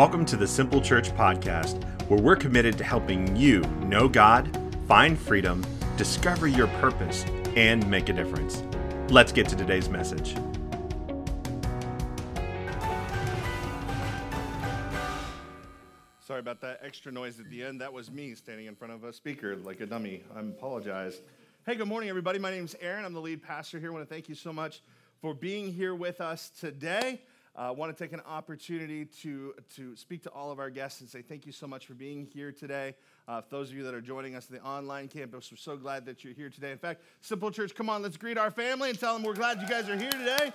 Welcome to the Simple Church Podcast, where we're committed to helping you know God, find freedom, discover your purpose, and make a difference. Let's get to today's message. Sorry about that extra noise at the end. That was me standing in front of a speaker like a dummy. I apologize. Hey, good morning, everybody. My name is Aaron. I'm the lead pastor here. I want to thank you so much for being here with us today. I uh, want to take an opportunity to, to speak to all of our guests and say thank you so much for being here today. Uh, those of you that are joining us at the online campus, we're so glad that you're here today. In fact, Simple Church, come on, let's greet our family and tell them we're glad you guys are here today.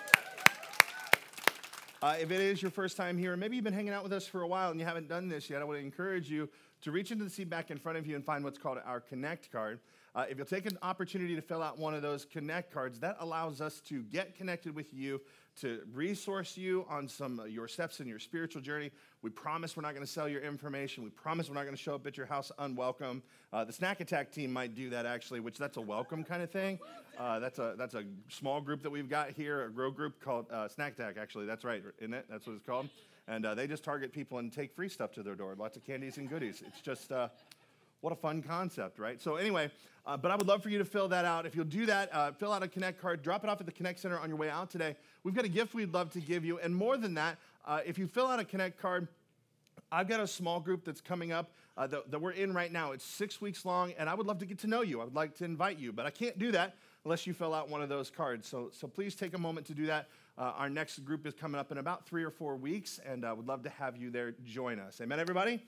Uh, if it is your first time here, maybe you've been hanging out with us for a while and you haven't done this yet, I want to encourage you to reach into the seat back in front of you and find what's called our Connect card. Uh, if you'll take an opportunity to fill out one of those Connect cards, that allows us to get connected with you to resource you on some of your steps in your spiritual journey. We promise we're not going to sell your information. We promise we're not going to show up at your house unwelcome. Uh, the Snack Attack team might do that actually, which that's a welcome kind of thing. Uh, that's a that's a small group that we've got here, a grow group called uh, Snack Attack. Actually, that's right, isn't it? That's what it's called. And uh, they just target people and take free stuff to their door, lots of candies and goodies. It's just uh, what a fun concept, right? So, anyway, uh, but I would love for you to fill that out. If you'll do that, uh, fill out a Connect card, drop it off at the Connect Center on your way out today. We've got a gift we'd love to give you. And more than that, uh, if you fill out a Connect card, I've got a small group that's coming up uh, that, that we're in right now. It's six weeks long, and I would love to get to know you. I would like to invite you, but I can't do that unless you fill out one of those cards. So, so please take a moment to do that. Uh, our next group is coming up in about three or four weeks, and I uh, would love to have you there join us. Amen, everybody?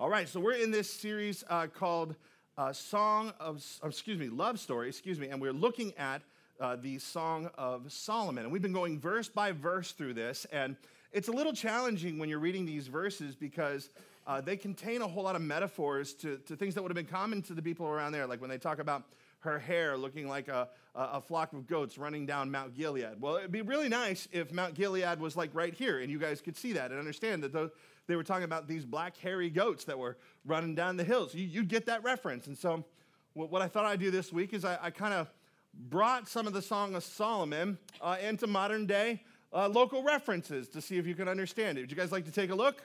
All right, so we're in this series uh, called uh, Song of, excuse me, Love Story, excuse me, and we're looking at uh, the Song of Solomon. And we've been going verse by verse through this, and it's a little challenging when you're reading these verses because uh, they contain a whole lot of metaphors to, to things that would have been common to the people around there, like when they talk about her hair looking like a, a flock of goats running down Mount Gilead. Well, it'd be really nice if Mount Gilead was like right here and you guys could see that and understand that those, they were talking about these black hairy goats that were running down the hills. You, would get that reference. And so, what I thought I'd do this week is I, I kind of brought some of the Song of Solomon uh, into modern day uh, local references to see if you can understand it. Would you guys like to take a look?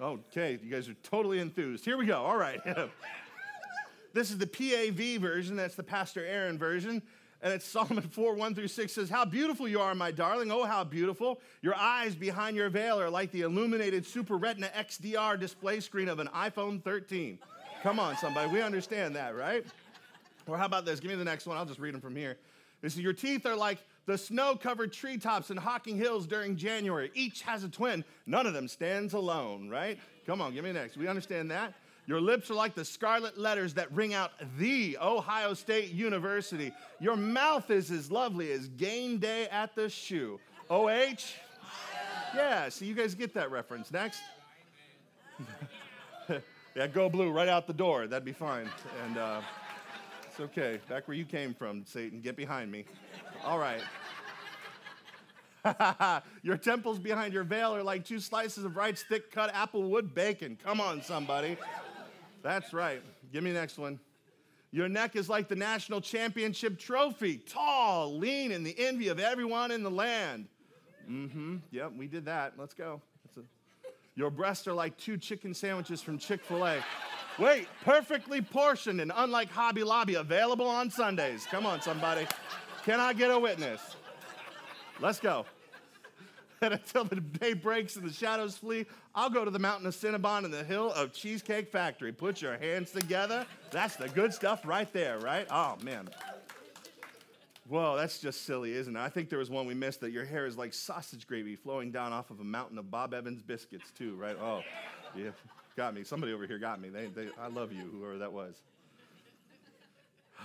Okay, you guys are totally enthused. Here we go. All right. this is the PAV version, that's the Pastor Aaron version. And it's Solomon 4 1 through 6 says, How beautiful you are, my darling. Oh, how beautiful. Your eyes behind your veil are like the illuminated Super Retina XDR display screen of an iPhone 13. Come on, somebody. We understand that, right? Or how about this? Give me the next one. I'll just read them from here. This is, Your teeth are like the snow covered treetops in Hocking Hills during January. Each has a twin. None of them stands alone, right? Come on, give me the next. We understand that. Your lips are like the scarlet letters that ring out the Ohio State University. Your mouth is as lovely as game day at the shoe. OH? Yeah, so you guys get that reference. Next. yeah, go blue right out the door. That'd be fine. And uh, it's okay. Back where you came from, Satan. Get behind me. All right. your temples behind your veil are like two slices of right thick cut applewood bacon. Come on, somebody. That's right. Give me the next one. Your neck is like the national championship trophy, tall, lean, and the envy of everyone in the land. Mm-hmm. Yep, we did that. Let's go. A... Your breasts are like two chicken sandwiches from Chick fil A. Wait, perfectly portioned and unlike Hobby Lobby, available on Sundays. Come on, somebody. Can I get a witness? Let's go. And until the day breaks and the shadows flee, I'll go to the mountain of Cinnabon and the hill of Cheesecake Factory. Put your hands together. That's the good stuff right there, right? Oh, man. Whoa, that's just silly, isn't it? I think there was one we missed that your hair is like sausage gravy flowing down off of a mountain of Bob Evans biscuits, too, right? Oh, yeah. Got me. Somebody over here got me. They, they, I love you, whoever that was.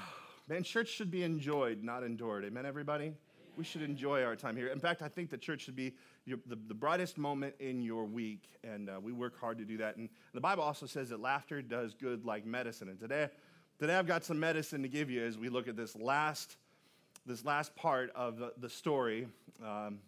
Man, church should be enjoyed, not endured. Amen, everybody? We should enjoy our time here. In fact, I think the church should be your, the, the brightest moment in your week, and uh, we work hard to do that. And the Bible also says that laughter does good like medicine. And today, today I've got some medicine to give you as we look at this last, this last part of the, the story. Um,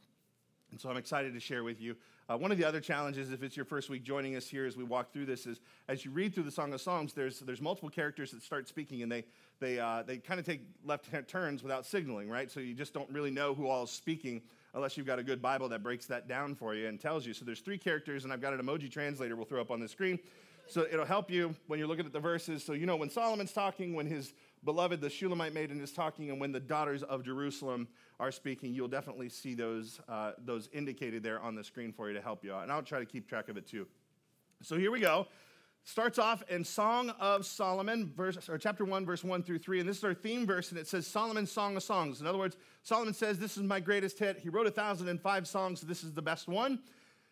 and so I'm excited to share with you. Uh, one of the other challenges, if it's your first week joining us here as we walk through this, is as you read through the Song of Songs, there's, there's multiple characters that start speaking, and they, they, uh, they kind of take left turns without signaling, right? So you just don't really know who all is speaking unless you've got a good Bible that breaks that down for you and tells you. So there's three characters, and I've got an emoji translator we'll throw up on the screen. So it'll help you when you're looking at the verses. So you know when Solomon's talking, when his beloved, the Shulamite maiden, is talking, and when the daughters of Jerusalem are speaking, you'll definitely see those, uh, those indicated there on the screen for you to help you out. And I'll try to keep track of it too. So here we go. Starts off in Song of Solomon, verse, or chapter 1, verse 1 through 3. And this is our theme verse, and it says Solomon's Song of Songs. In other words, Solomon says, This is my greatest hit. He wrote 1,005 songs, so this is the best one.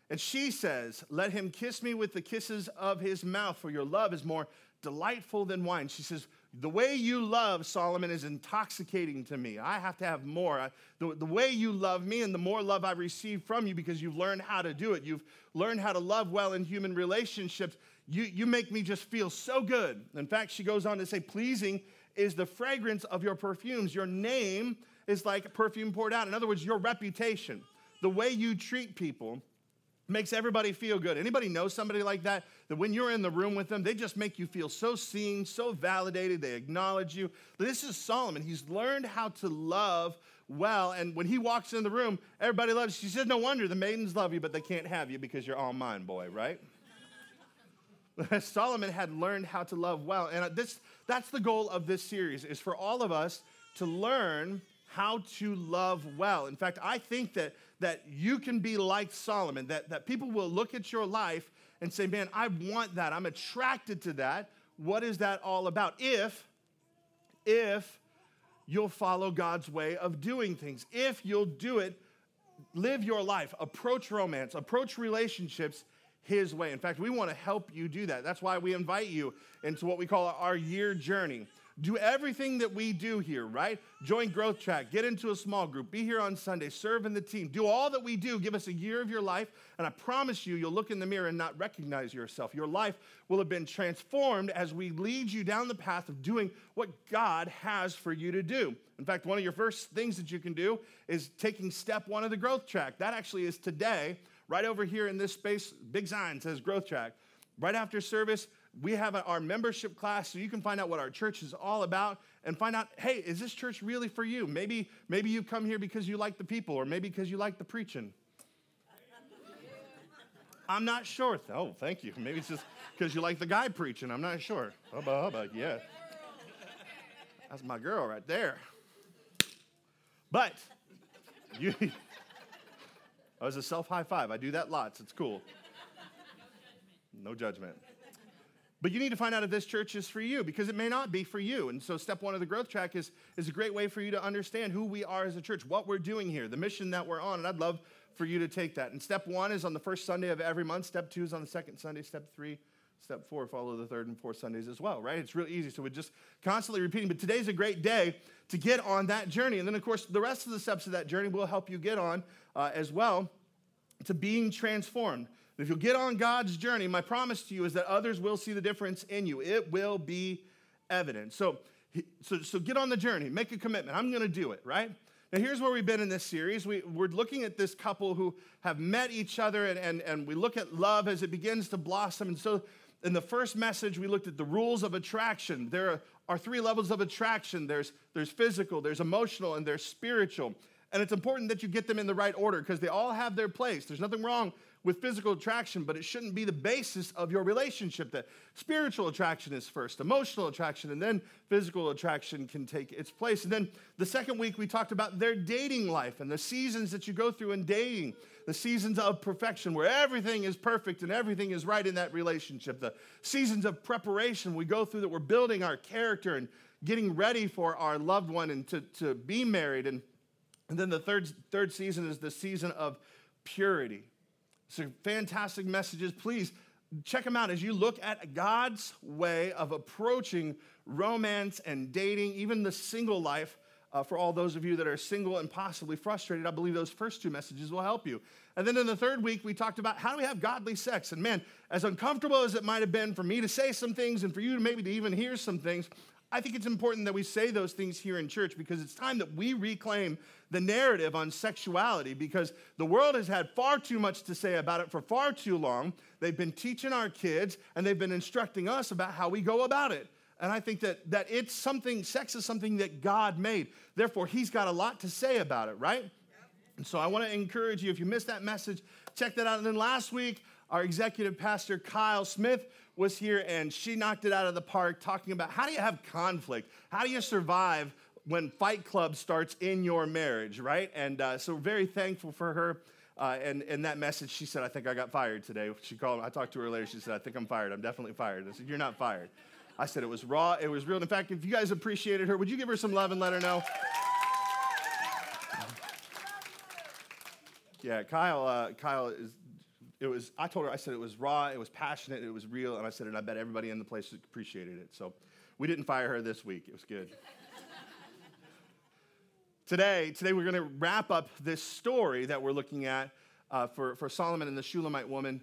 And she says, Let him kiss me with the kisses of his mouth, for your love is more delightful than wine. She says, The way you love, Solomon, is intoxicating to me. I have to have more. I, the, the way you love me and the more love I receive from you because you've learned how to do it, you've learned how to love well in human relationships you, you make me just feel so good. In fact, she goes on to say, pleasing is the fragrance of your perfumes. Your name is like perfume poured out. In other words, your reputation, the way you treat people makes everybody feel good. Anybody know somebody like that? That when you're in the room with them, they just make you feel so seen, so validated. They acknowledge you. This is Solomon. He's learned how to love well. And when he walks in the room, everybody loves you. She says, No wonder the maidens love you, but they can't have you because you're all mine, boy, right? Solomon had learned how to love well. And uh, this, that's the goal of this series, is for all of us to learn how to love well. In fact, I think that, that you can be like Solomon, that, that people will look at your life and say, man, I want that. I'm attracted to that. What is that all about? If, if you'll follow God's way of doing things, if you'll do it, live your life, approach romance, approach relationships his way. In fact, we want to help you do that. That's why we invite you into what we call our year journey. Do everything that we do here, right? Join Growth Track, get into a small group, be here on Sunday, serve in the team. Do all that we do. Give us a year of your life, and I promise you, you'll look in the mirror and not recognize yourself. Your life will have been transformed as we lead you down the path of doing what God has for you to do. In fact, one of your first things that you can do is taking step one of the Growth Track. That actually is today Right over here in this space, big sign says Growth Track. Right after service, we have our membership class so you can find out what our church is all about and find out hey is this church really for you? Maybe maybe you come here because you like the people or maybe because you like the preaching. I'm not sure. Oh thank you. Maybe it's just because you like the guy preaching. I'm not sure. Hubba hubba yeah. That's my girl right there. But you I was a self high five. I do that lots. It's cool. No judgment. But you need to find out if this church is for you because it may not be for you. And so, step one of the growth track is, is a great way for you to understand who we are as a church, what we're doing here, the mission that we're on. And I'd love for you to take that. And step one is on the first Sunday of every month, step two is on the second Sunday, step three, step four, follow the third and fourth Sundays as well, right? It's really easy. So we're just constantly repeating. But today's a great day to get on that journey. And then, of course, the rest of the steps of that journey will help you get on uh, as well to being transformed. If you'll get on God's journey, my promise to you is that others will see the difference in you. It will be evident. So, so, so get on the journey, make a commitment. I'm going to do it, right? Now, here's where we've been in this series. We, we're looking at this couple who have met each other, and, and, and we look at love as it begins to blossom. And so, in the first message, we looked at the rules of attraction. There are, three levels of attraction there's, there's physical, there's emotional, and there's spiritual. And it's important that you get them in the right order because they all have their place. There's nothing wrong with physical attraction, but it shouldn't be the basis of your relationship. That spiritual attraction is first, emotional attraction, and then physical attraction can take its place. And then the second week, we talked about their dating life and the seasons that you go through in dating, the seasons of perfection, where everything is perfect and everything is right in that relationship, the seasons of preparation we go through that we're building our character and getting ready for our loved one and to, to be married and and then the third, third season is the season of purity. So, fantastic messages. Please check them out as you look at God's way of approaching romance and dating, even the single life. Uh, for all those of you that are single and possibly frustrated, I believe those first two messages will help you. And then in the third week, we talked about how do we have godly sex. And man, as uncomfortable as it might have been for me to say some things and for you to maybe to even hear some things, I think it's important that we say those things here in church because it's time that we reclaim the narrative on sexuality because the world has had far too much to say about it for far too long. They've been teaching our kids and they've been instructing us about how we go about it. And I think that, that it's something, sex is something that God made. Therefore, He's got a lot to say about it, right? And so I want to encourage you, if you missed that message, check that out. And then last week, our executive pastor, Kyle Smith, was here and she knocked it out of the park talking about how do you have conflict? How do you survive when Fight Club starts in your marriage, right? And uh, so very thankful for her. Uh, and in that message, she said, I think I got fired today. She called, I talked to her later. She said, I think I'm fired. I'm definitely fired. I said, You're not fired. I said, It was raw. It was real. In fact, if you guys appreciated her, would you give her some love and let her know? Yeah, Kyle, uh, Kyle is, it was, I told her, I said it was raw, it was passionate, it was real, and I said, and I bet everybody in the place appreciated it. So we didn't fire her this week. It was good. today, today we're going to wrap up this story that we're looking at uh, for, for Solomon and the Shulamite woman.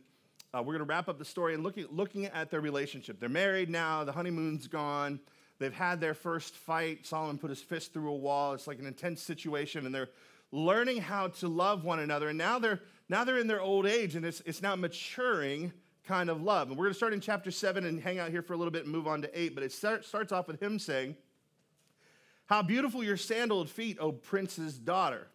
Uh, we're going to wrap up the story and looking, looking at their relationship. They're married now, the honeymoon's gone, they've had their first fight. Solomon put his fist through a wall. It's like an intense situation, and they're learning how to love one another. And now they're now they're in their old age, and it's it's now maturing kind of love. And we're going to start in chapter seven and hang out here for a little bit and move on to eight. But it start, starts off with him saying, "How beautiful your sandaled feet, O prince's daughter!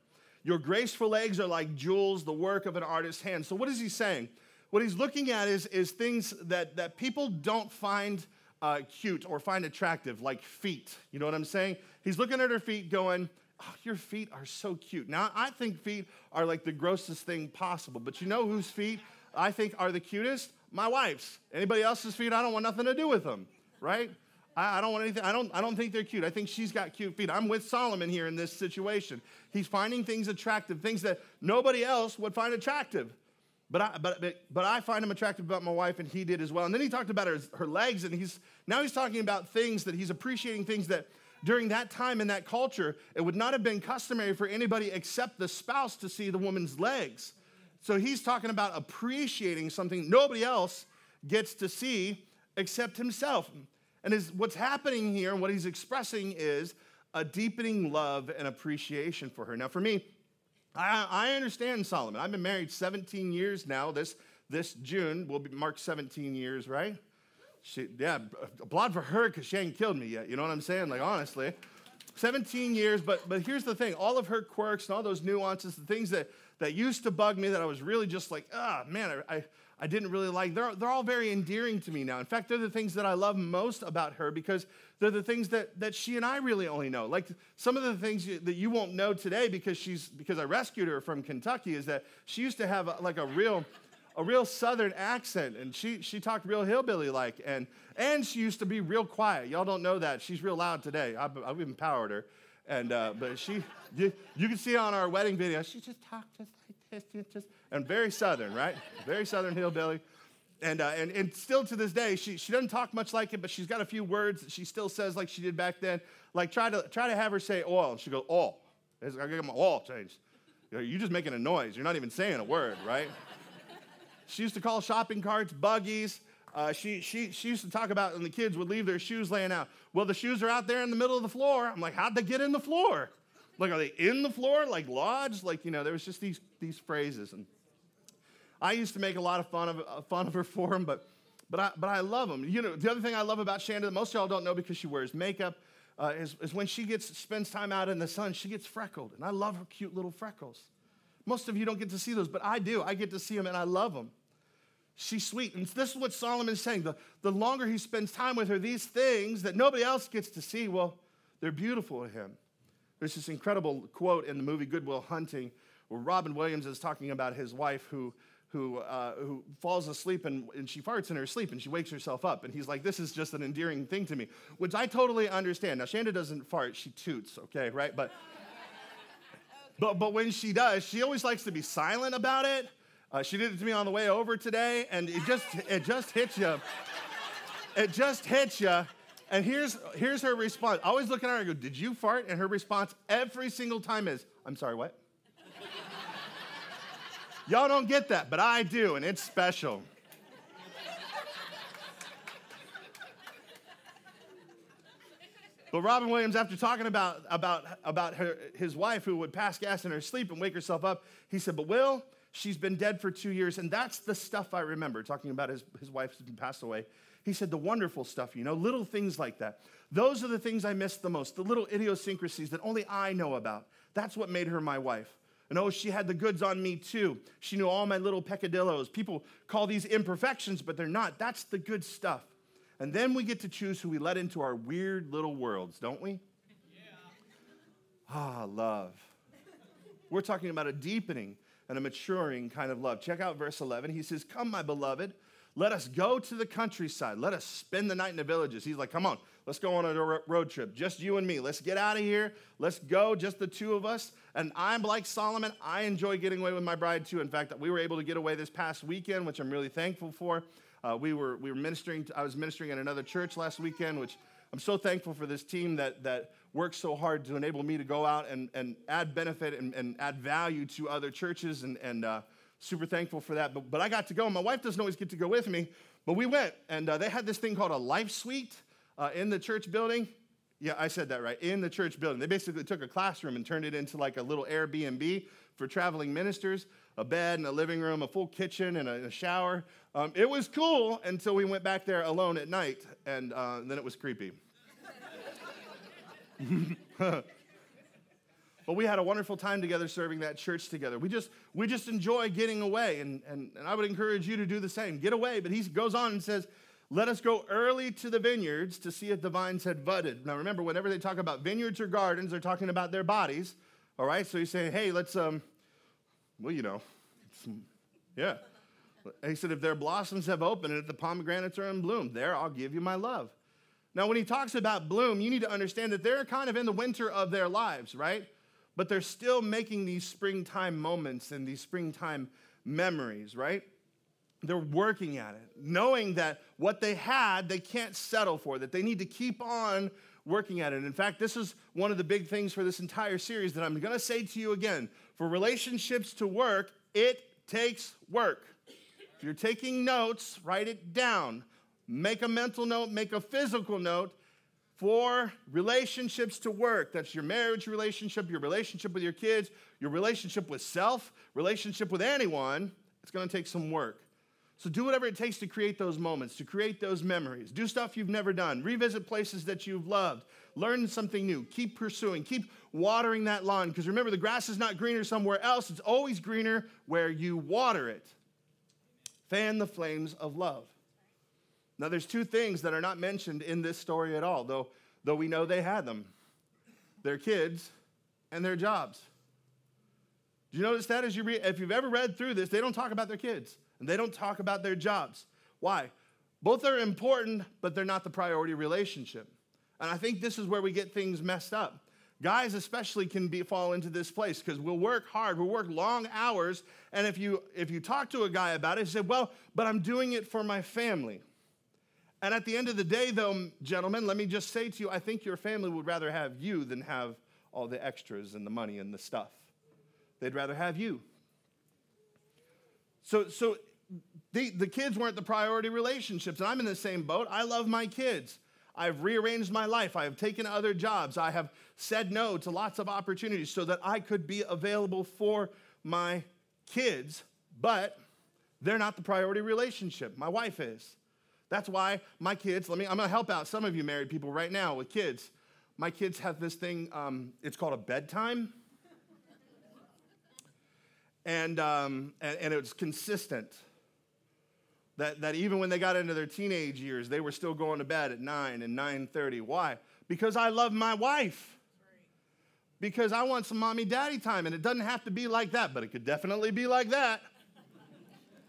Your graceful legs are like jewels, the work of an artist's hand." So what is he saying? What he's looking at is is things that that people don't find. Uh, cute or find attractive, like feet. You know what I'm saying? He's looking at her feet, going, oh, your feet are so cute. Now, I think feet are like the grossest thing possible, but you know whose feet I think are the cutest? My wife's. Anybody else's feet, I don't want nothing to do with them, right? I, I don't want anything, I don't, I don't think they're cute. I think she's got cute feet. I'm with Solomon here in this situation. He's finding things attractive, things that nobody else would find attractive. But I, but, but, but I find him attractive about my wife, and he did as well. And then he talked about her, her legs, and he's now he's talking about things that he's appreciating things that during that time in that culture, it would not have been customary for anybody except the spouse to see the woman's legs. So he's talking about appreciating something nobody else gets to see except himself. And his, what's happening here and what he's expressing is a deepening love and appreciation for her. Now, for me, I, I understand Solomon. I've been married 17 years now. This, this June will be mark 17 years, right? She, yeah, applaud for her because she ain't killed me yet. You know what I'm saying? Like, honestly. 17 years, but, but here's the thing all of her quirks and all those nuances, the things that, that used to bug me that I was really just like, ah, oh, man, I, I, I didn't really like, they're, they're all very endearing to me now. In fact, they're the things that I love most about her because they're the things that, that she and I really only know. Like some of the things you, that you won't know today because she's because I rescued her from Kentucky is that she used to have a, like a real a real southern accent and she, she talked real hillbilly like and, and she used to be real quiet. Y'all don't know that. She's real loud today. I've, I've empowered her. And uh, but she you, you can see on our wedding video she just talked just like this just and very southern right? Very southern hillbilly. And, uh, and, and still to this day she, she doesn't talk much like it but she's got a few words that she still says like she did back then. Like try to try to have her say oil and she goes oil i get my oil changed. You're just making a noise. You're not even saying a word right she used to call shopping carts buggies. Uh, she, she, she used to talk about when the kids would leave their shoes laying out. Well, the shoes are out there in the middle of the floor. I'm like, how'd they get in the floor? Like, are they in the floor, like lodged? Like, you know, there was just these, these phrases. And I used to make a lot of fun of, uh, fun of her for them, but, but, I, but I love them. You know, the other thing I love about Shanda that most of y'all don't know because she wears makeup uh, is, is when she gets spends time out in the sun, she gets freckled. And I love her cute little freckles. Most of you don't get to see those, but I do. I get to see them and I love them. She's sweet. And this is what Solomon's saying. The, the longer he spends time with her, these things that nobody else gets to see, well, they're beautiful to him. There's this incredible quote in the movie Good Will Hunting where Robin Williams is talking about his wife who, who, uh, who falls asleep and, and she farts in her sleep and she wakes herself up. And he's like, This is just an endearing thing to me, which I totally understand. Now, Shanda doesn't fart, she toots, okay, right? But, but, but when she does, she always likes to be silent about it uh, she did it to me on the way over today, and it just it just hits you. It just hits you. And here's here's her response. I always look at her and go, "Did you fart?" And her response every single time is, "I'm sorry, what?" Y'all don't get that, but I do, and it's special. But Robin Williams, after talking about, about, about her, his wife who would pass gas in her sleep and wake herself up, he said, But Will, She's been dead for two years, and that's the stuff I remember, talking about his, his wife who's passed away. He said, the wonderful stuff, you know, little things like that. Those are the things I miss the most, the little idiosyncrasies that only I know about. That's what made her my wife. And oh, she had the goods on me too. She knew all my little peccadillos. People call these imperfections, but they're not. That's the good stuff. And then we get to choose who we let into our weird little worlds, don't we? Yeah. Ah, love. We're talking about a deepening and a maturing kind of love. Check out verse 11. He says, Come, my beloved, let us go to the countryside. Let us spend the night in the villages. He's like, Come on, let's go on a road trip. Just you and me. Let's get out of here. Let's go, just the two of us. And I'm like Solomon. I enjoy getting away with my bride too. In fact, we were able to get away this past weekend, which I'm really thankful for. Uh, we, were, we were ministering, to, I was ministering at another church last weekend, which I'm so thankful for this team that, that works so hard to enable me to go out and, and add benefit and, and add value to other churches. And, and uh, super thankful for that. But, but I got to go. My wife doesn't always get to go with me, but we went. And uh, they had this thing called a life suite uh, in the church building. Yeah, I said that right. In the church building. They basically took a classroom and turned it into like a little Airbnb for traveling ministers a bed and a living room, a full kitchen and a, a shower. Um, it was cool until we went back there alone at night, and uh, then it was creepy. but we had a wonderful time together serving that church together. We just, we just enjoy getting away, and, and, and I would encourage you to do the same. Get away. But he goes on and says, let us go early to the vineyards to see if the vines had budded. Now remember, whenever they talk about vineyards or gardens, they're talking about their bodies. All right, so he's saying, hey, let's, um, well, you know, yeah. He said, if their blossoms have opened and if the pomegranates are in bloom, there I'll give you my love. Now, when he talks about bloom, you need to understand that they're kind of in the winter of their lives, right? But they're still making these springtime moments and these springtime memories, right? they're working at it, knowing that what they had, they can't settle for, that they need to keep on working at it. In fact, this is one of the big things for this entire series that I'm going to say to you again. For relationships to work, it takes work. If you're taking notes, write it down. Make a mental note, make a physical note. For relationships to work, that's your marriage relationship, your relationship with your kids, your relationship with self, relationship with anyone, it's going to take some work. So do whatever it takes to create those moments, to create those memories. Do stuff you've never done. Revisit places that you've loved. Learn something new. Keep pursuing. Keep watering that lawn. Because remember, the grass is not greener somewhere else, it's always greener where you water it. Fan the flames of love. Now, there's two things that are not mentioned in this story at all, though, though we know they had them their kids and their jobs. Do you notice that as you read? If you've ever read through this, they don't talk about their kids and they don't talk about their jobs. Why? Both are important, but they're not the priority relationship. And I think this is where we get things messed up. Guys, especially, can be, fall into this place because we'll work hard, we'll work long hours, and if you if you talk to a guy about it, he said, "Well, but I'm doing it for my family." And at the end of the day, though, gentlemen, let me just say to you, I think your family would rather have you than have all the extras and the money and the stuff. They'd rather have you. So, so the, the kids weren't the priority relationships. And I'm in the same boat. I love my kids. I've rearranged my life. I have taken other jobs. I have said no to lots of opportunities so that I could be available for my kids, but they're not the priority relationship. My wife is. That's why my kids, let me, I'm gonna help out some of you married people right now with kids. My kids have this thing, um, it's called a bedtime. And, um, and, and it's consistent. That, that even when they got into their teenage years, they were still going to bed at 9 and 9.30. Why? Because I love my wife. Because I want some mommy daddy time. And it doesn't have to be like that, but it could definitely be like that.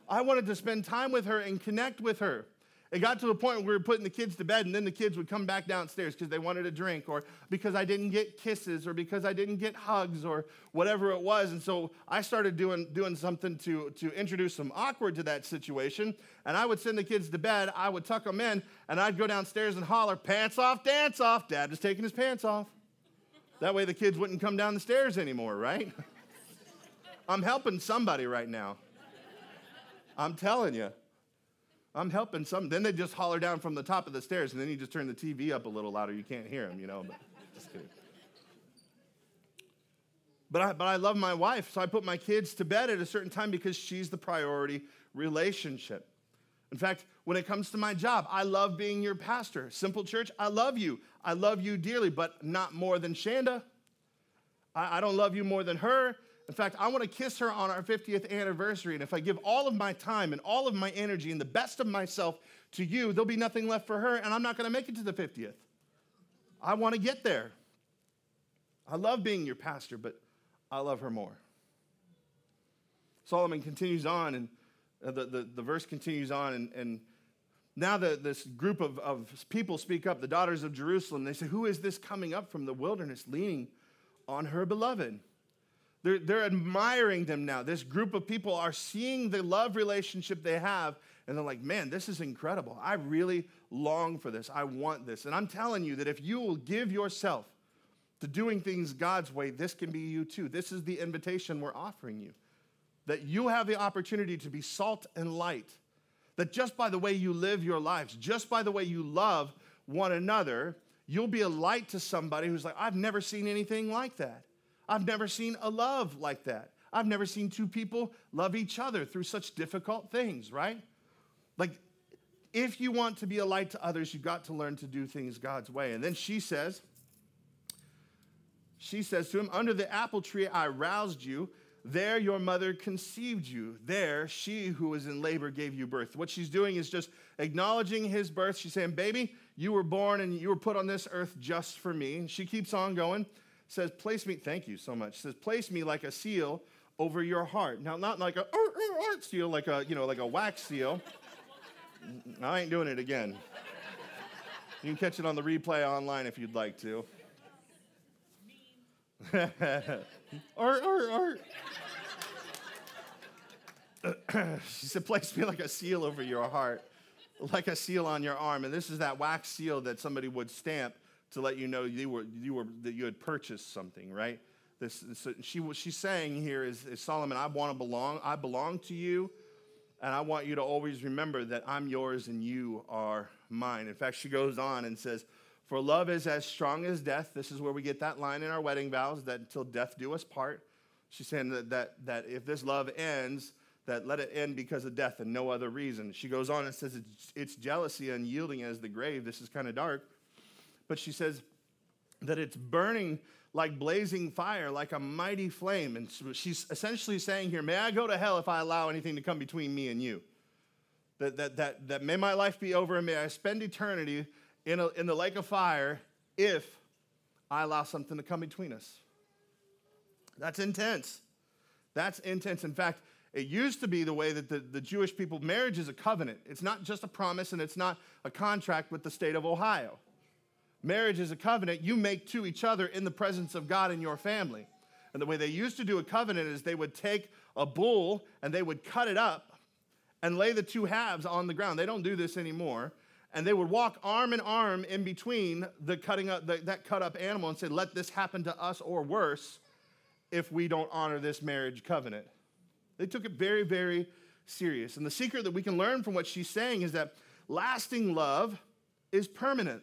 I wanted to spend time with her and connect with her. It got to a point where we were putting the kids to bed, and then the kids would come back downstairs because they wanted a drink, or because I didn't get kisses, or because I didn't get hugs, or whatever it was. And so I started doing, doing something to, to introduce some awkward to that situation. And I would send the kids to bed, I would tuck them in, and I'd go downstairs and holler, Pants off, dance off. Dad was taking his pants off. That way the kids wouldn't come down the stairs anymore, right? I'm helping somebody right now. I'm telling you. I'm helping some. Then they just holler down from the top of the stairs, and then you just turn the TV up a little louder. You can't hear them, you know. But just kidding. But I, but I love my wife, so I put my kids to bed at a certain time because she's the priority relationship. In fact, when it comes to my job, I love being your pastor. Simple Church, I love you. I love you dearly, but not more than Shanda. I, I don't love you more than her, In fact, I want to kiss her on our 50th anniversary. And if I give all of my time and all of my energy and the best of myself to you, there'll be nothing left for her, and I'm not going to make it to the 50th. I want to get there. I love being your pastor, but I love her more. Solomon continues on, and uh, the, the, the verse continues on, and, and now the, this group of, of people speak up, the daughters of Jerusalem. They say, Who is this coming up from the wilderness leaning on her beloved? They're, they're admiring them now. This group of people are seeing the love relationship they have, and they're like, man, this is incredible. I really long for this. I want this. And I'm telling you that if you will give yourself to doing things God's way, this can be you too. This is the invitation we're offering you. That you have the opportunity to be salt and light. That just by the way you live your lives, just by the way you love one another, you'll be a light to somebody who's like, I've never seen anything like that. I've never seen a love like that. I've never seen two people love each other through such difficult things, right? Like, if you want to be a light to others, you've got to learn to do things God's way. And then she says, she says to him, Under the apple tree I roused you. There your mother conceived you. There she who was in labor gave you birth. What she's doing is just acknowledging his birth. She's saying, Baby, you were born and you were put on this earth just for me. And she keeps on going says, Place me, thank you so much, says, Place me like a seal over your heart. Now, not like a art seal, like a, you know, like a wax seal. I ain't doing it again. You can catch it on the replay online if you'd like to. art, art, art. she said, Place me like a seal over your heart, like a seal on your arm. And this is that wax seal that somebody would stamp to let you know you were, you were, that you had purchased something, right? This, she, what she's saying here is, is Solomon, I want to belong. I belong to you, and I want you to always remember that I'm yours and you are mine. In fact, she goes on and says, For love is as strong as death. This is where we get that line in our wedding vows that until death do us part. She's saying that, that, that if this love ends, that let it end because of death and no other reason. She goes on and says it's, it's jealousy unyielding as the grave. This is kind of dark but she says that it's burning like blazing fire, like a mighty flame. And she's essentially saying here, May I go to hell if I allow anything to come between me and you? That, that, that, that may my life be over and may I spend eternity in, a, in the lake of fire if I allow something to come between us. That's intense. That's intense. In fact, it used to be the way that the, the Jewish people, marriage is a covenant. It's not just a promise and it's not a contract with the state of Ohio. Marriage is a covenant you make to each other in the presence of God and your family. And the way they used to do a covenant is they would take a bull and they would cut it up and lay the two halves on the ground. They don't do this anymore. And they would walk arm in arm in between the cutting up the, that cut up animal and say, "Let this happen to us or worse if we don't honor this marriage covenant." They took it very very serious. And the secret that we can learn from what she's saying is that lasting love is permanent.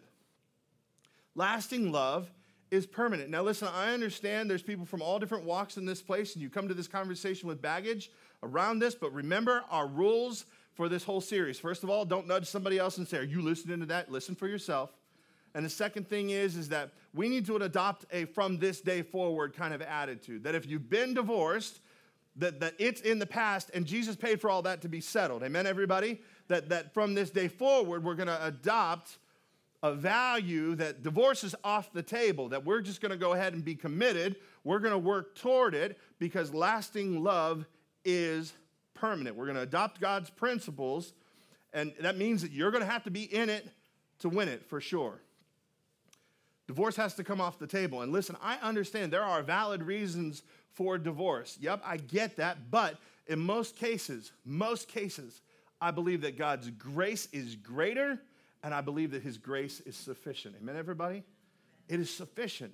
Lasting love is permanent. Now, listen, I understand there's people from all different walks in this place, and you come to this conversation with baggage around this, but remember our rules for this whole series. First of all, don't nudge somebody else and say, Are you listening to that? Listen for yourself. And the second thing is, is that we need to adopt a from this day forward kind of attitude. That if you've been divorced, that, that it's in the past and Jesus paid for all that to be settled. Amen, everybody? That, that from this day forward, we're going to adopt a value that divorce is off the table, that we're just going to go ahead and be committed. We're going to work toward it because lasting love is permanent. We're going to adopt God's principles, and that means that you're going to have to be in it to win it for sure. Divorce has to come off the table. And listen, I understand there are valid reasons for divorce. Yep, I get that. But in most cases, most cases, I believe that God's grace is greater and I believe that His grace is sufficient. Amen, everybody? It is sufficient.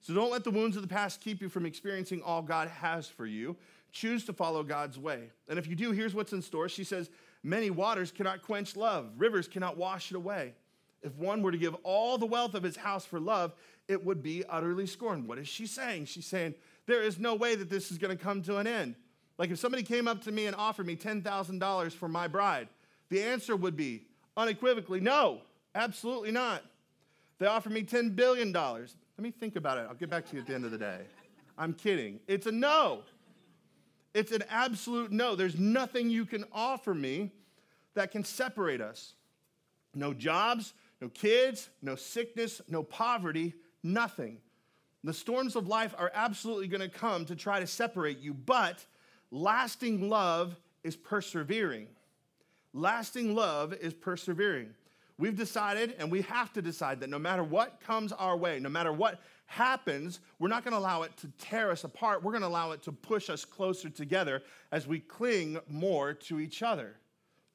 So don't let the wounds of the past keep you from experiencing all God has for you. Choose to follow God's way. And if you do, here's what's in store. She says, Many waters cannot quench love, rivers cannot wash it away. If one were to give all the wealth of his house for love, it would be utterly scorned. What is she saying? She's saying, There is no way that this is going to come to an end. Like if somebody came up to me and offered me $10,000 for my bride, the answer would be, unequivocally, no, absolutely not. They offered me $10 billion. Let me think about it. I'll get back to you at the end of the day. I'm kidding. It's a no. It's an absolute no. There's nothing you can offer me that can separate us. No jobs, no kids, no sickness, no poverty, nothing. The storms of life are absolutely going to come to try to separate you, but lasting love is persevering. Lasting love is persevering. We've decided, and we have to decide, that no matter what comes our way, no matter what happens, we're not going to allow it to tear us apart. We're going to allow it to push us closer together as we cling more to each other.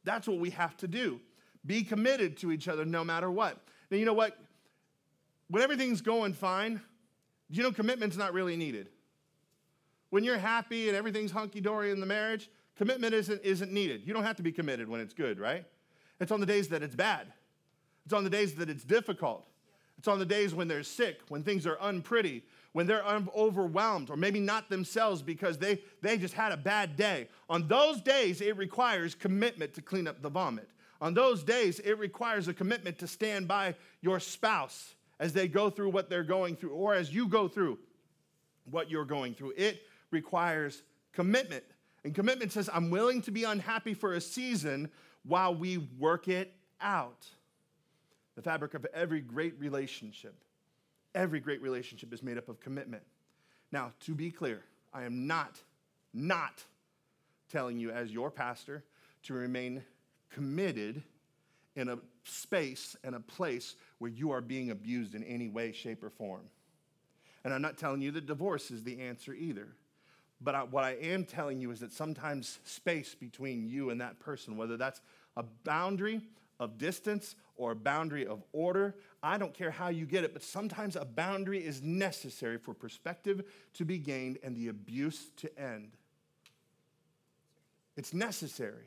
That's what we have to do. Be committed to each other no matter what. Now, you know what? When everything's going fine, you know commitment's not really needed. When you're happy and everything's hunky dory in the marriage, commitment isn't, isn't needed. You don't have to be committed when it's good, right? It's on the days that it's bad, it's on the days that it's difficult. It's on the days when they're sick, when things are unpretty, when they're un- overwhelmed, or maybe not themselves because they, they just had a bad day. On those days, it requires commitment to clean up the vomit. On those days, it requires a commitment to stand by your spouse as they go through what they're going through, or as you go through what you're going through. It requires commitment. And commitment says, I'm willing to be unhappy for a season while we work it out. The fabric of every great relationship, every great relationship is made up of commitment. Now, to be clear, I am not, not telling you as your pastor to remain committed in a space and a place where you are being abused in any way, shape, or form. And I'm not telling you that divorce is the answer either. But I, what I am telling you is that sometimes space between you and that person, whether that's a boundary of distance or a boundary of order, I don't care how you get it, but sometimes a boundary is necessary for perspective to be gained and the abuse to end. It's necessary.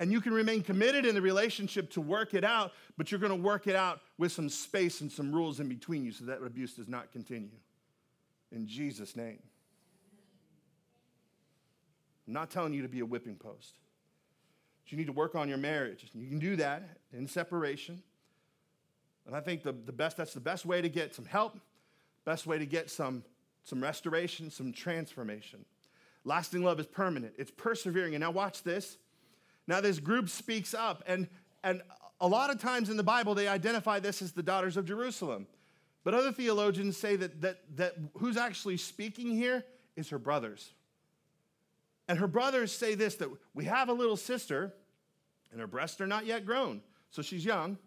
And you can remain committed in the relationship to work it out, but you're going to work it out with some space and some rules in between you so that abuse does not continue. In Jesus' name. I'm not telling you to be a whipping post. But you need to work on your marriage. You can do that in separation. And I think the, the best, that's the best way to get some help, best way to get some, some restoration, some transformation. Lasting love is permanent, it's persevering. And now, watch this. Now, this group speaks up, and, and a lot of times in the Bible, they identify this as the daughters of Jerusalem. But other theologians say that, that, that who's actually speaking here is her brothers. And her brothers say this that we have a little sister, and her breasts are not yet grown, so she's young.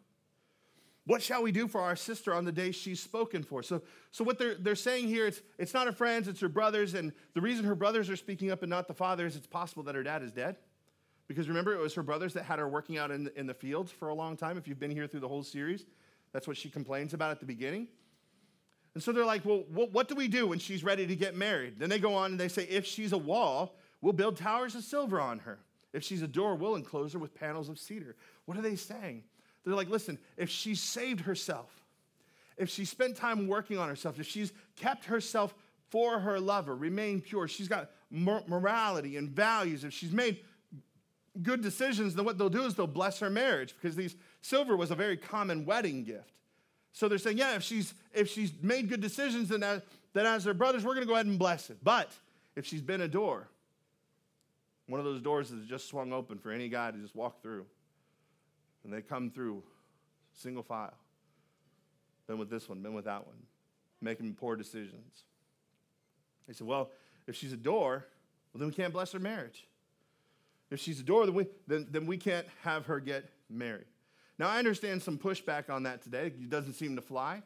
What shall we do for our sister on the day she's spoken for? So, so what they're, they're saying here, it's, it's not her friends, it's her brothers. And the reason her brothers are speaking up and not the father is it's possible that her dad is dead. Because remember, it was her brothers that had her working out in, in the fields for a long time. If you've been here through the whole series, that's what she complains about at the beginning. And so they're like, well, what, do we do when she's ready to get married? Then they go on and they say, if she's a wall, we'll build towers of silver on her. If she's a door, we'll enclose her with panels of cedar. What are they saying? They're like, listen, if she's saved herself, if she spent time working on herself, if she's kept herself for her lover, remained pure, she's got morality and values, if she's made good decisions, then what they'll do is they'll bless her marriage because these silver was a very common wedding gift. So they're saying, yeah, if she's if she's made good decisions, then as, then as her brothers, we're going to go ahead and bless it. But if she's been a door, one of those doors that's just swung open for any guy to just walk through, and they come through single file. Been with this one, been with that one, making poor decisions. They said, well, if she's a door, well, then we can't bless her marriage. If she's a door, then we, then, then we can't have her get married. Now, I understand some pushback on that today. It doesn't seem to fly,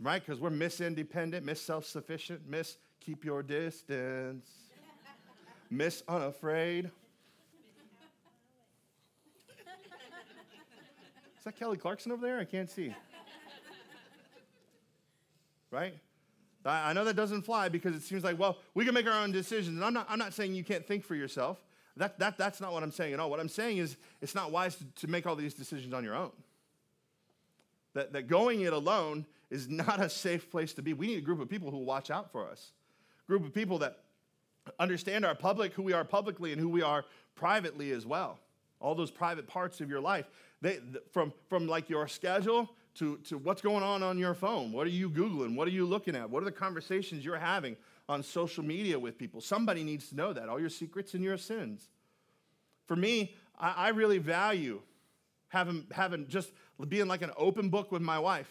right? Because we're miss independent, miss self sufficient, miss keep your distance, miss unafraid. Is that Kelly Clarkson over there? I can't see. Right? I know that doesn't fly because it seems like, well, we can make our own decisions. And I'm not, I'm not saying you can't think for yourself. That, that, that's not what I'm saying at all. What I'm saying is it's not wise to, to make all these decisions on your own. That, that going it alone is not a safe place to be. We need a group of people who watch out for us, a group of people that understand our public, who we are publicly, and who we are privately as well. All those private parts of your life, they, from, from like your schedule to, to what's going on on your phone. What are you Googling? What are you looking at? What are the conversations you're having? On social media with people. Somebody needs to know that, all your secrets and your sins. For me, I, I really value having, having just being like an open book with my wife.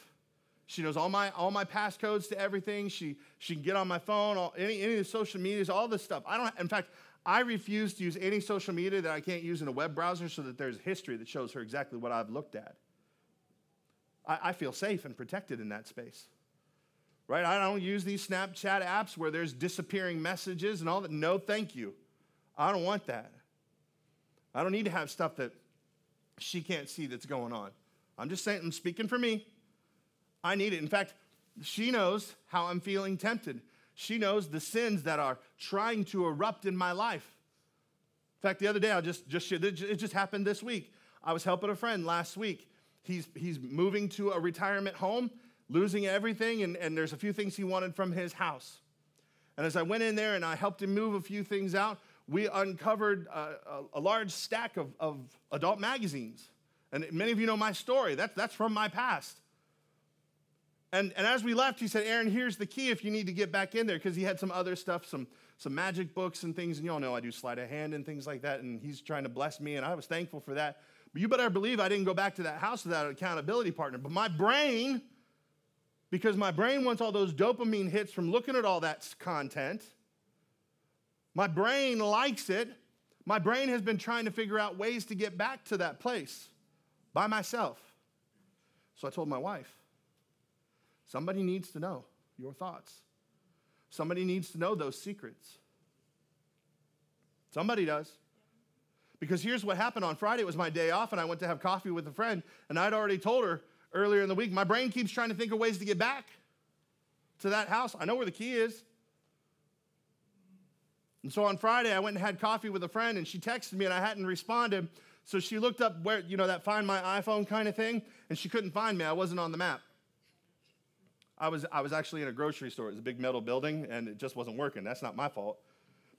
She knows all my all my passcodes to everything. She she can get on my phone, all, any any of the social medias, all this stuff. I don't. In fact, I refuse to use any social media that I can't use in a web browser, so that there's history that shows her exactly what I've looked at. I, I feel safe and protected in that space. Right? I don't use these Snapchat apps where there's disappearing messages and all that. No, thank you. I don't want that. I don't need to have stuff that she can't see that's going on. I'm just saying, I'm speaking for me. I need it. In fact, she knows how I'm feeling tempted. She knows the sins that are trying to erupt in my life. In fact, the other day, I just, just it just happened this week. I was helping a friend last week. He's, he's moving to a retirement home, losing everything, and, and there's a few things he wanted from his house. And as I went in there and I helped him move a few things out, we uncovered a, a, a large stack of, of adult magazines. And many of you know my story. That's, that's from my past. And, and as we left, he said, Aaron, here's the key if you need to get back in there, because he had some other stuff, some, some magic books and things. And you all know I do sleight of hand and things like that. And he's trying to bless me, and I was thankful for that. But you better believe I didn't go back to that house without an accountability partner. But my brain, because my brain wants all those dopamine hits from looking at all that content, my brain likes it. My brain has been trying to figure out ways to get back to that place by myself. So I told my wife, Somebody needs to know your thoughts. Somebody needs to know those secrets. Somebody does. Because here's what happened on Friday. It was my day off, and I went to have coffee with a friend, and I'd already told her earlier in the week, my brain keeps trying to think of ways to get back to that house. I know where the key is. And so on Friday, I went and had coffee with a friend, and she texted me, and I hadn't responded. So she looked up where, you know, that find my iPhone kind of thing, and she couldn't find me. I wasn't on the map. I was, I was actually in a grocery store. It was a big metal building, and it just wasn't working. That's not my fault.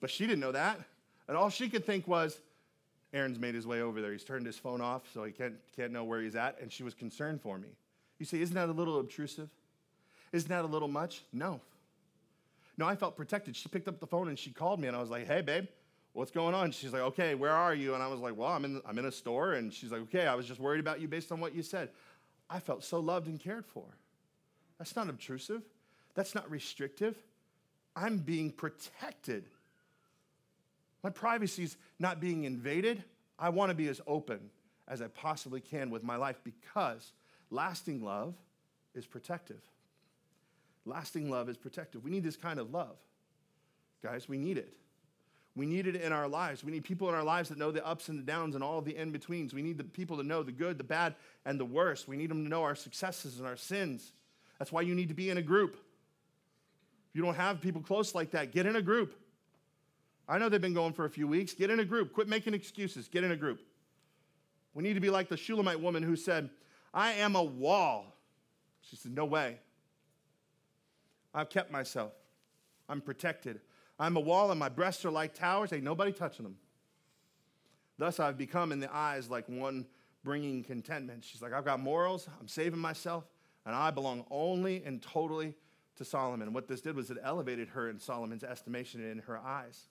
But she didn't know that. And all she could think was, Aaron's made his way over there. He's turned his phone off, so he can't, can't know where he's at. And she was concerned for me. You say, isn't that a little obtrusive? Isn't that a little much? No. No, I felt protected. She picked up the phone and she called me, and I was like, hey, babe, what's going on? She's like, okay, where are you? And I was like, well, I'm in, I'm in a store. And she's like, okay, I was just worried about you based on what you said. I felt so loved and cared for. That's not obtrusive. That's not restrictive. I'm being protected. My privacy is not being invaded. I want to be as open as I possibly can with my life because lasting love is protective. Lasting love is protective. We need this kind of love. Guys, we need it. We need it in our lives. We need people in our lives that know the ups and the downs and all the in betweens. We need the people to know the good, the bad, and the worst. We need them to know our successes and our sins. That's why you need to be in a group. If you don't have people close like that, get in a group. I know they've been going for a few weeks. Get in a group. Quit making excuses. Get in a group. We need to be like the Shulamite woman who said, I am a wall. She said, No way. I've kept myself. I'm protected. I'm a wall, and my breasts are like towers. Ain't nobody touching them. Thus, I've become in the eyes like one bringing contentment. She's like, I've got morals. I'm saving myself and I belong only and totally to Solomon. What this did was it elevated her in Solomon's estimation and in her eyes.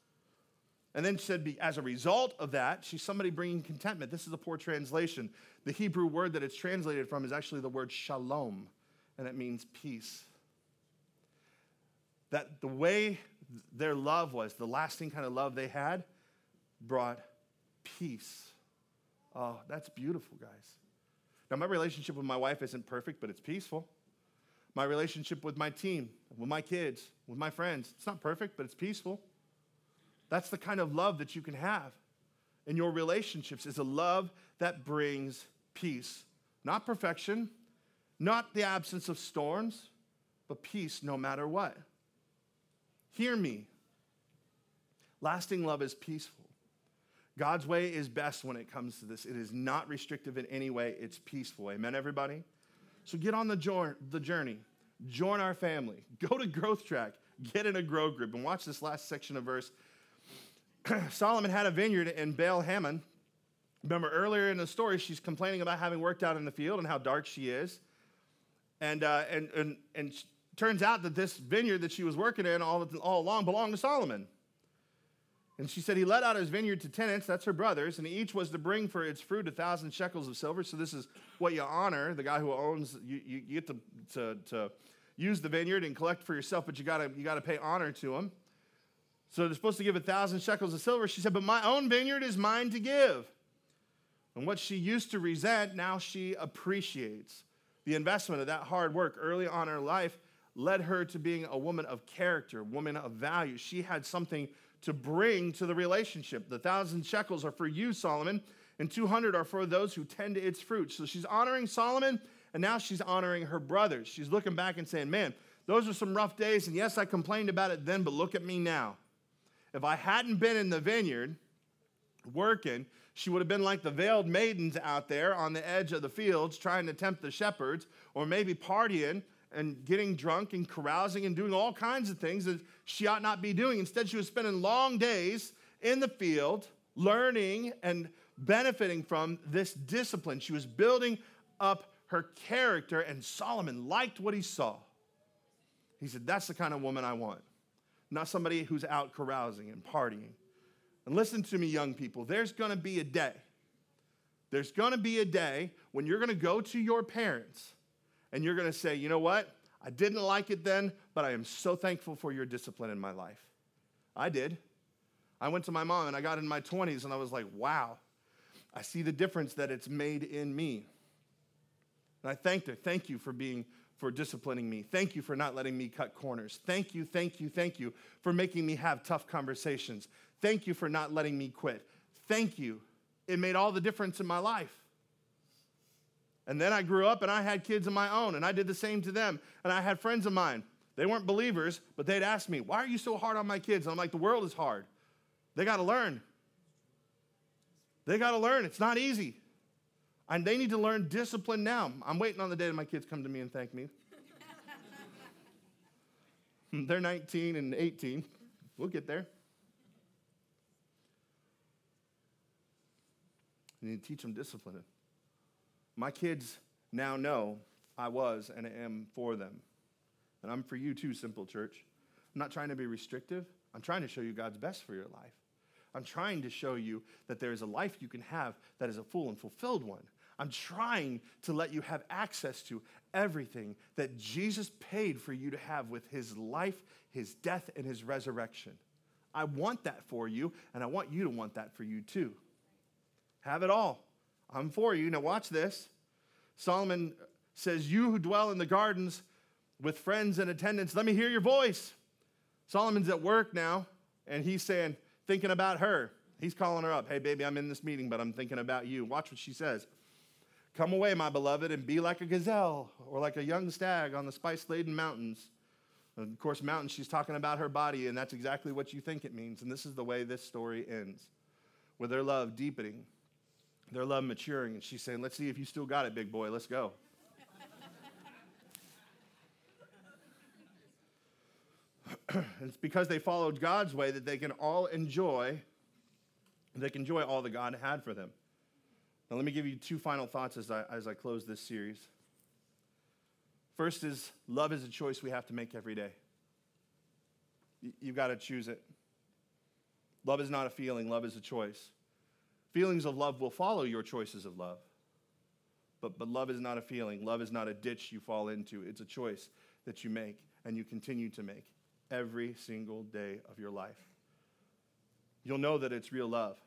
And then she said, as a result of that, she's somebody bringing contentment. This is a poor translation. The Hebrew word that it's translated from is actually the word shalom, and it means peace. That the way their love was, the lasting kind of love they had, brought peace. Oh, that's beautiful, guys. Now, my relationship with my wife isn't perfect, but it's peaceful. My relationship with my team, with my kids, with my friends, it's not perfect, but it's peaceful. That's the kind of love that you can have in your relationships is a love that brings peace. Not perfection, not the absence of storms, but peace no matter what. Hear me. Lasting love is peaceful. God's way is best when it comes to this. It is not restrictive in any way, it's peaceful. Amen, everybody? So get on the, journey, join our family, go to Growth Track, get in a grow group, and watch this last section of verse. Solomon had a vineyard in Baal Hamon. Remember earlier in the story, she's complaining about having worked out in the field and how dark she is. And, uh, and, and, and turns out that this vineyard that she was working in all, all along belonged to Solomon. And she said, He let out his vineyard to tenants, that's her brothers, and each was to bring for its fruit a thousand shekels of silver. So, this is what you honor the guy who owns, you, you, you get to, to, to use the vineyard and collect for yourself, but you gotta, you gotta pay honor to him. So, they're supposed to give a thousand shekels of silver. She said, But my own vineyard is mine to give. And what she used to resent, now she appreciates. The investment of that hard work early on in her life led her to being a woman of character, woman of value. She had something to bring to the relationship. The thousand shekels are for you, Solomon, and 200 are for those who tend to its fruit. So she's honoring Solomon, and now she's honoring her brothers. She's looking back and saying, Man, those are some rough days, and yes, I complained about it then, but look at me now. If I hadn't been in the vineyard working, she would have been like the veiled maidens out there on the edge of the fields trying to tempt the shepherds, or maybe partying and getting drunk and carousing and doing all kinds of things that she ought not be doing. Instead, she was spending long days in the field learning and benefiting from this discipline. She was building up her character, and Solomon liked what he saw. He said, That's the kind of woman I want, not somebody who's out carousing and partying. And listen to me, young people, there's gonna be a day. There's gonna be a day when you're gonna go to your parents and you're to say, you know what? I didn't like it then, but I am so thankful for your discipline in my life. I did. I went to my mom and I got in my 20s and I was like, wow, I see the difference that it's made in me. And I thanked her. Thank you for being for disciplining me. Thank you for not letting me cut corners. Thank you, thank you, thank you for making me have tough conversations. Thank you for not letting me quit. Thank you. It made all the difference in my life. And then I grew up and I had kids of my own, and I did the same to them. And I had friends of mine. They weren't believers, but they'd ask me, Why are you so hard on my kids? And I'm like, The world is hard. They got to learn. They got to learn. It's not easy. And they need to learn discipline now. I'm waiting on the day that my kids come to me and thank me. They're 19 and 18. We'll get there. You need to teach them discipline. My kids now know I was and am for them. And I'm for you too, Simple Church. I'm not trying to be restrictive. I'm trying to show you God's best for your life. I'm trying to show you that there is a life you can have that is a full and fulfilled one. I'm trying to let you have access to everything that Jesus paid for you to have with his life, his death, and his resurrection. I want that for you, and I want you to want that for you too. Have it all. I'm for you. Now, watch this. Solomon says, You who dwell in the gardens with friends and attendants, let me hear your voice. Solomon's at work now, and he's saying, thinking about her. He's calling her up. Hey, baby, I'm in this meeting, but I'm thinking about you. Watch what she says. Come away, my beloved, and be like a gazelle or like a young stag on the spice laden mountains. And of course, mountains, she's talking about her body, and that's exactly what you think it means. And this is the way this story ends with their love deepening their love maturing, and she's saying, Let's see if you still got it, big boy. Let's go. it's because they followed God's way that they can all enjoy, they can enjoy all that God had for them. Now, let me give you two final thoughts as I, as I close this series. First is love is a choice we have to make every day. You've got to choose it. Love is not a feeling, love is a choice. Feelings of love will follow your choices of love. But, but love is not a feeling. Love is not a ditch you fall into. It's a choice that you make and you continue to make every single day of your life. You'll know that it's real love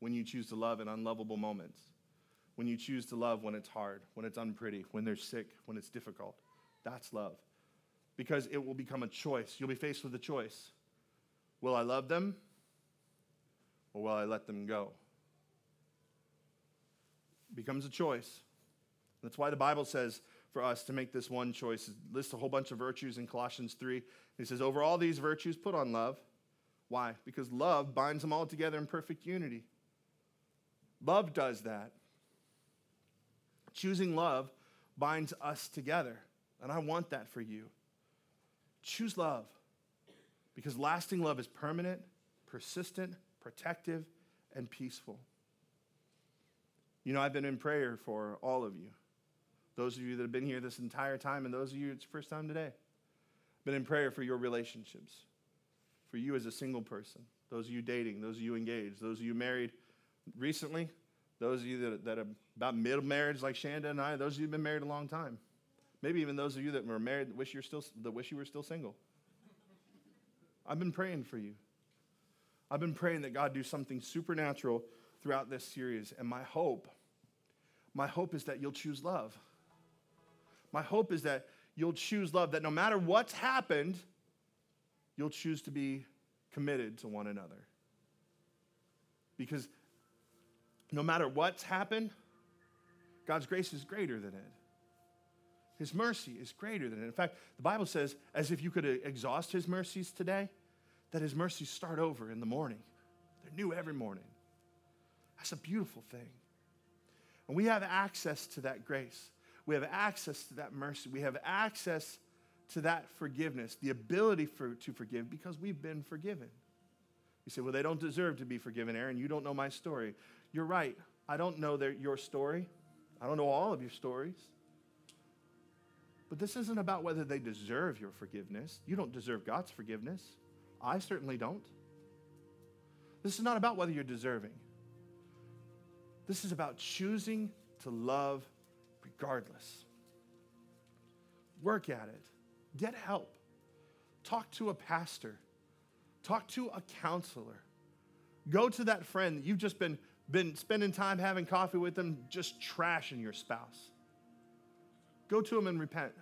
when you choose to love in unlovable moments, when you choose to love when it's hard, when it's unpretty, when they're sick, when it's difficult. That's love. Because it will become a choice. You'll be faced with a choice. Will I love them or will I let them go? becomes a choice. That's why the Bible says for us to make this one choice. It lists a whole bunch of virtues in Colossians 3. He says, Over all these virtues, put on love. Why? Because love binds them all together in perfect unity. Love does that. Choosing love binds us together. And I want that for you. Choose love because lasting love is permanent, persistent, protective, and peaceful. You know, I've been in prayer for all of you. Those of you that have been here this entire time, and those of you it's first time today. Been in prayer for your relationships, for you as a single person, those of you dating, those of you engaged, those of you married recently, those of you that, that are about middle marriage like Shanda and I, those of you who've been married a long time. Maybe even those of you that were married wish, you're still, that wish you were still single. I've been praying for you. I've been praying that God do something supernatural throughout this series. And my hope, my hope is that you'll choose love. My hope is that you'll choose love, that no matter what's happened, you'll choose to be committed to one another. Because no matter what's happened, God's grace is greater than it. His mercy is greater than it. In fact, the Bible says, as if you could exhaust His mercies today, that His mercies start over in the morning. They're new every morning. That's a beautiful thing. And we have access to that grace. We have access to that mercy. We have access to that forgiveness, the ability for, to forgive because we've been forgiven. You say, well, they don't deserve to be forgiven, Aaron. You don't know my story. You're right. I don't know their, your story. I don't know all of your stories. But this isn't about whether they deserve your forgiveness. You don't deserve God's forgiveness. I certainly don't. This is not about whether you're deserving. This is about choosing to love regardless. Work at it. Get help. Talk to a pastor. Talk to a counselor. Go to that friend that you've just been, been spending time having coffee with them, just trashing your spouse. Go to them and repent.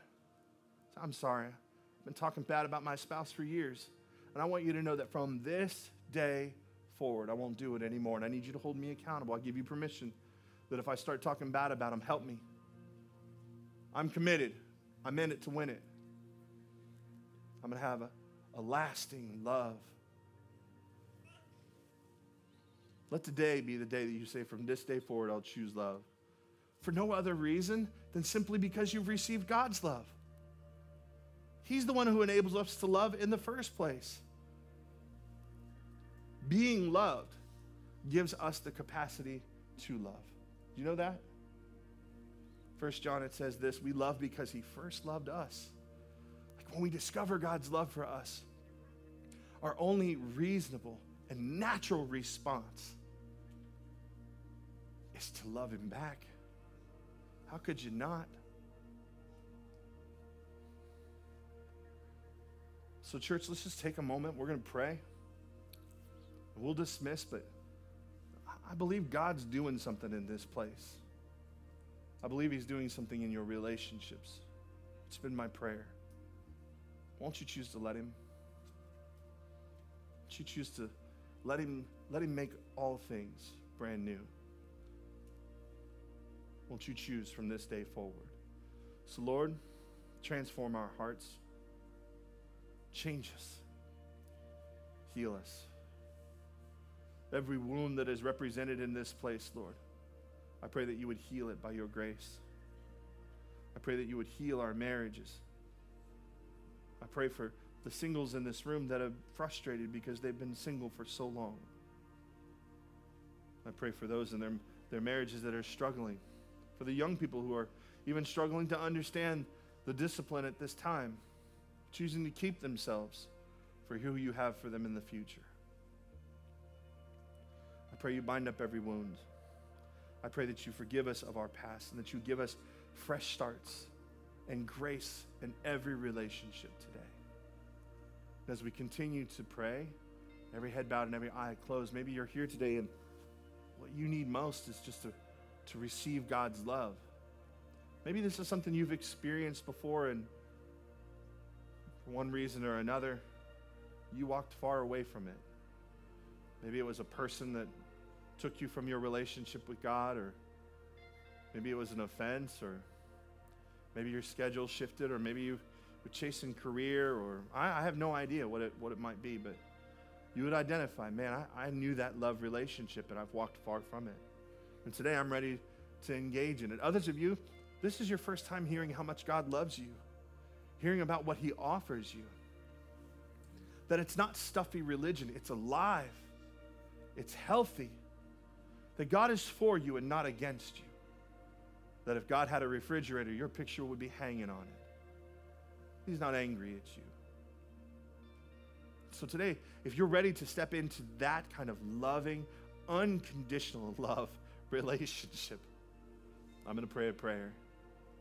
I'm sorry. I've been talking bad about my spouse for years. And I want you to know that from this day forward, I won't do it anymore. And I need you to hold me accountable. I give you permission that if I start talking bad about him, help me. I'm committed. I'm in it to win it. I'm going to have a, a lasting love. Let today be the day that you say, from this day forward, I'll choose love. For no other reason than simply because you've received God's love. He's the one who enables us to love in the first place. Being loved gives us the capacity to love. Do you know that? First John, it says this we love because he first loved us. Like when we discover God's love for us, our only reasonable and natural response is to love him back. How could you not? So, church, let's just take a moment. We're going to pray. We'll dismiss, but I believe God's doing something in this place. I believe He's doing something in your relationships. It's been my prayer. Won't you choose to let Him? Won't you choose to let Him, let him make all things brand new? Won't you choose from this day forward? So, Lord, transform our hearts, change us, heal us. Every wound that is represented in this place, Lord. I pray that you would heal it by your grace. I pray that you would heal our marriages. I pray for the singles in this room that are frustrated because they've been single for so long. I pray for those in their, their marriages that are struggling, for the young people who are even struggling to understand the discipline at this time, choosing to keep themselves for who you have for them in the future. I pray you bind up every wound. I pray that you forgive us of our past and that you give us fresh starts and grace in every relationship today. as we continue to pray, every head bowed and every eye closed, maybe you're here today and what you need most is just to, to receive God's love. Maybe this is something you've experienced before, and for one reason or another, you walked far away from it. Maybe it was a person that took you from your relationship with God, or maybe it was an offense, or maybe your schedule shifted, or maybe you were chasing career, or I, I have no idea what it, what it might be, but you would identify, man, I, I knew that love relationship and I've walked far from it. And today I'm ready to engage in it. Others of you, this is your first time hearing how much God loves you, hearing about what He offers you. That it's not stuffy religion, it's alive, it's healthy, that God is for you and not against you. That if God had a refrigerator, your picture would be hanging on it. He's not angry at you. So today, if you're ready to step into that kind of loving, unconditional love relationship, I'm going to pray a prayer.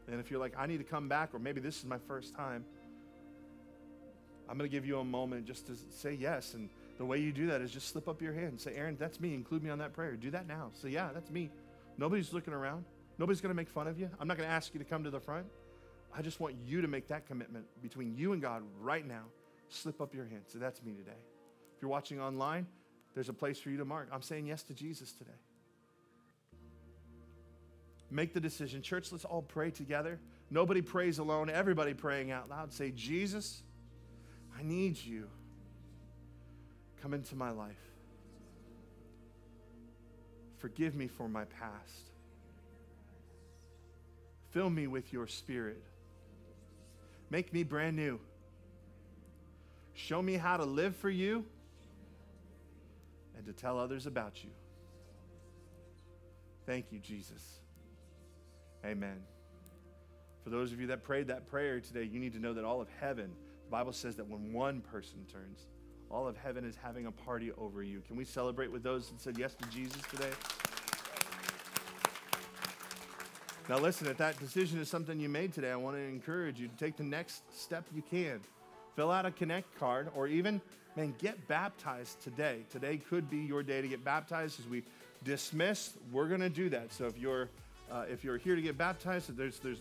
And if you're like, I need to come back, or maybe this is my first time, I'm going to give you a moment just to say yes. And the way you do that is just slip up your hand and say, Aaron, that's me. Include me on that prayer. Do that now. Say, yeah, that's me. Nobody's looking around. Nobody's going to make fun of you. I'm not going to ask you to come to the front. I just want you to make that commitment between you and God right now. Slip up your hand. Say, that's me today. If you're watching online, there's a place for you to mark. I'm saying yes to Jesus today. Make the decision. Church, let's all pray together. Nobody prays alone, everybody praying out loud. Say, Jesus, I need you. Come into my life. Forgive me for my past. Fill me with your spirit. Make me brand new. Show me how to live for you and to tell others about you. Thank you, Jesus. Amen. For those of you that prayed that prayer today, you need to know that all of heaven, the Bible says that when one person turns, all of heaven is having a party over you. Can we celebrate with those that said yes to Jesus today? Now, listen, if that decision is something you made today, I want to encourage you to take the next step you can. Fill out a Connect card, or even, man, get baptized today. Today could be your day to get baptized as we dismiss. We're going to do that. So if you're uh, if you're here to get baptized, there's there's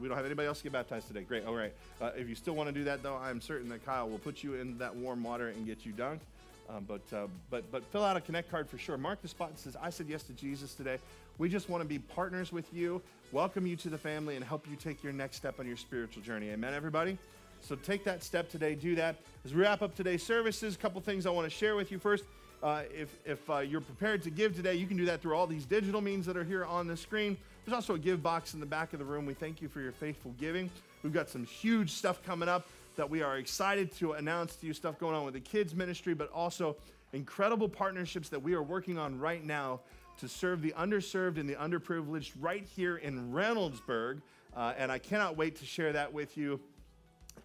we don't have anybody else to get baptized today. Great. All right. Uh, if you still want to do that, though, I'm certain that Kyle will put you in that warm water and get you dunked. Um, but, uh, but, but fill out a Connect card for sure. Mark the spot and says, I said yes to Jesus today. We just want to be partners with you, welcome you to the family, and help you take your next step on your spiritual journey. Amen, everybody? So take that step today, do that. As we wrap up today's services, a couple things I want to share with you. First, uh, if, if uh, you're prepared to give today, you can do that through all these digital means that are here on the screen. There's also a give box in the back of the room. We thank you for your faithful giving. We've got some huge stuff coming up that we are excited to announce to you stuff going on with the kids ministry, but also incredible partnerships that we are working on right now to serve the underserved and the underprivileged right here in Reynoldsburg. Uh, and I cannot wait to share that with you.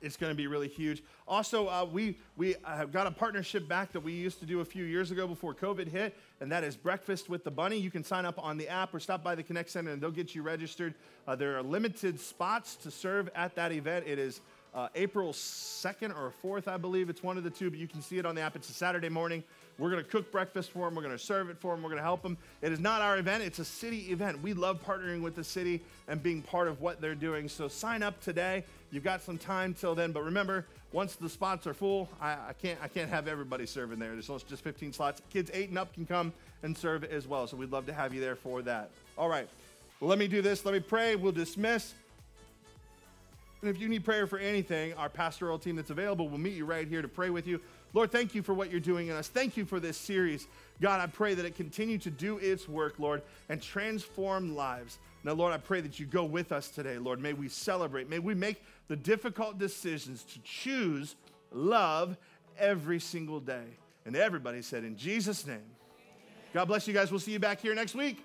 It's going to be really huge. Also, uh, we we have got a partnership back that we used to do a few years ago before COVID hit, and that is Breakfast with the Bunny. You can sign up on the app or stop by the Connect Center, and they'll get you registered. Uh, there are limited spots to serve at that event. It is uh, April 2nd or 4th, I believe. It's one of the two, but you can see it on the app. It's a Saturday morning. We're going to cook breakfast for them. We're going to serve it for them. We're going to help them. It is not our event, it's a city event. We love partnering with the city and being part of what they're doing. So sign up today. You've got some time till then, but remember, once the spots are full, I, I can't I can't have everybody serving there. There's just 15 slots. Kids eight and up can come and serve as well. So we'd love to have you there for that. All right. Well, let me do this. Let me pray. We'll dismiss. And if you need prayer for anything, our pastoral team that's available will meet you right here to pray with you. Lord, thank you for what you're doing in us. Thank you for this series. God, I pray that it continue to do its work, Lord, and transform lives. Now, Lord, I pray that you go with us today, Lord. May we celebrate. May we make the difficult decisions to choose love every single day. And everybody said, in Jesus' name. God bless you guys. We'll see you back here next week.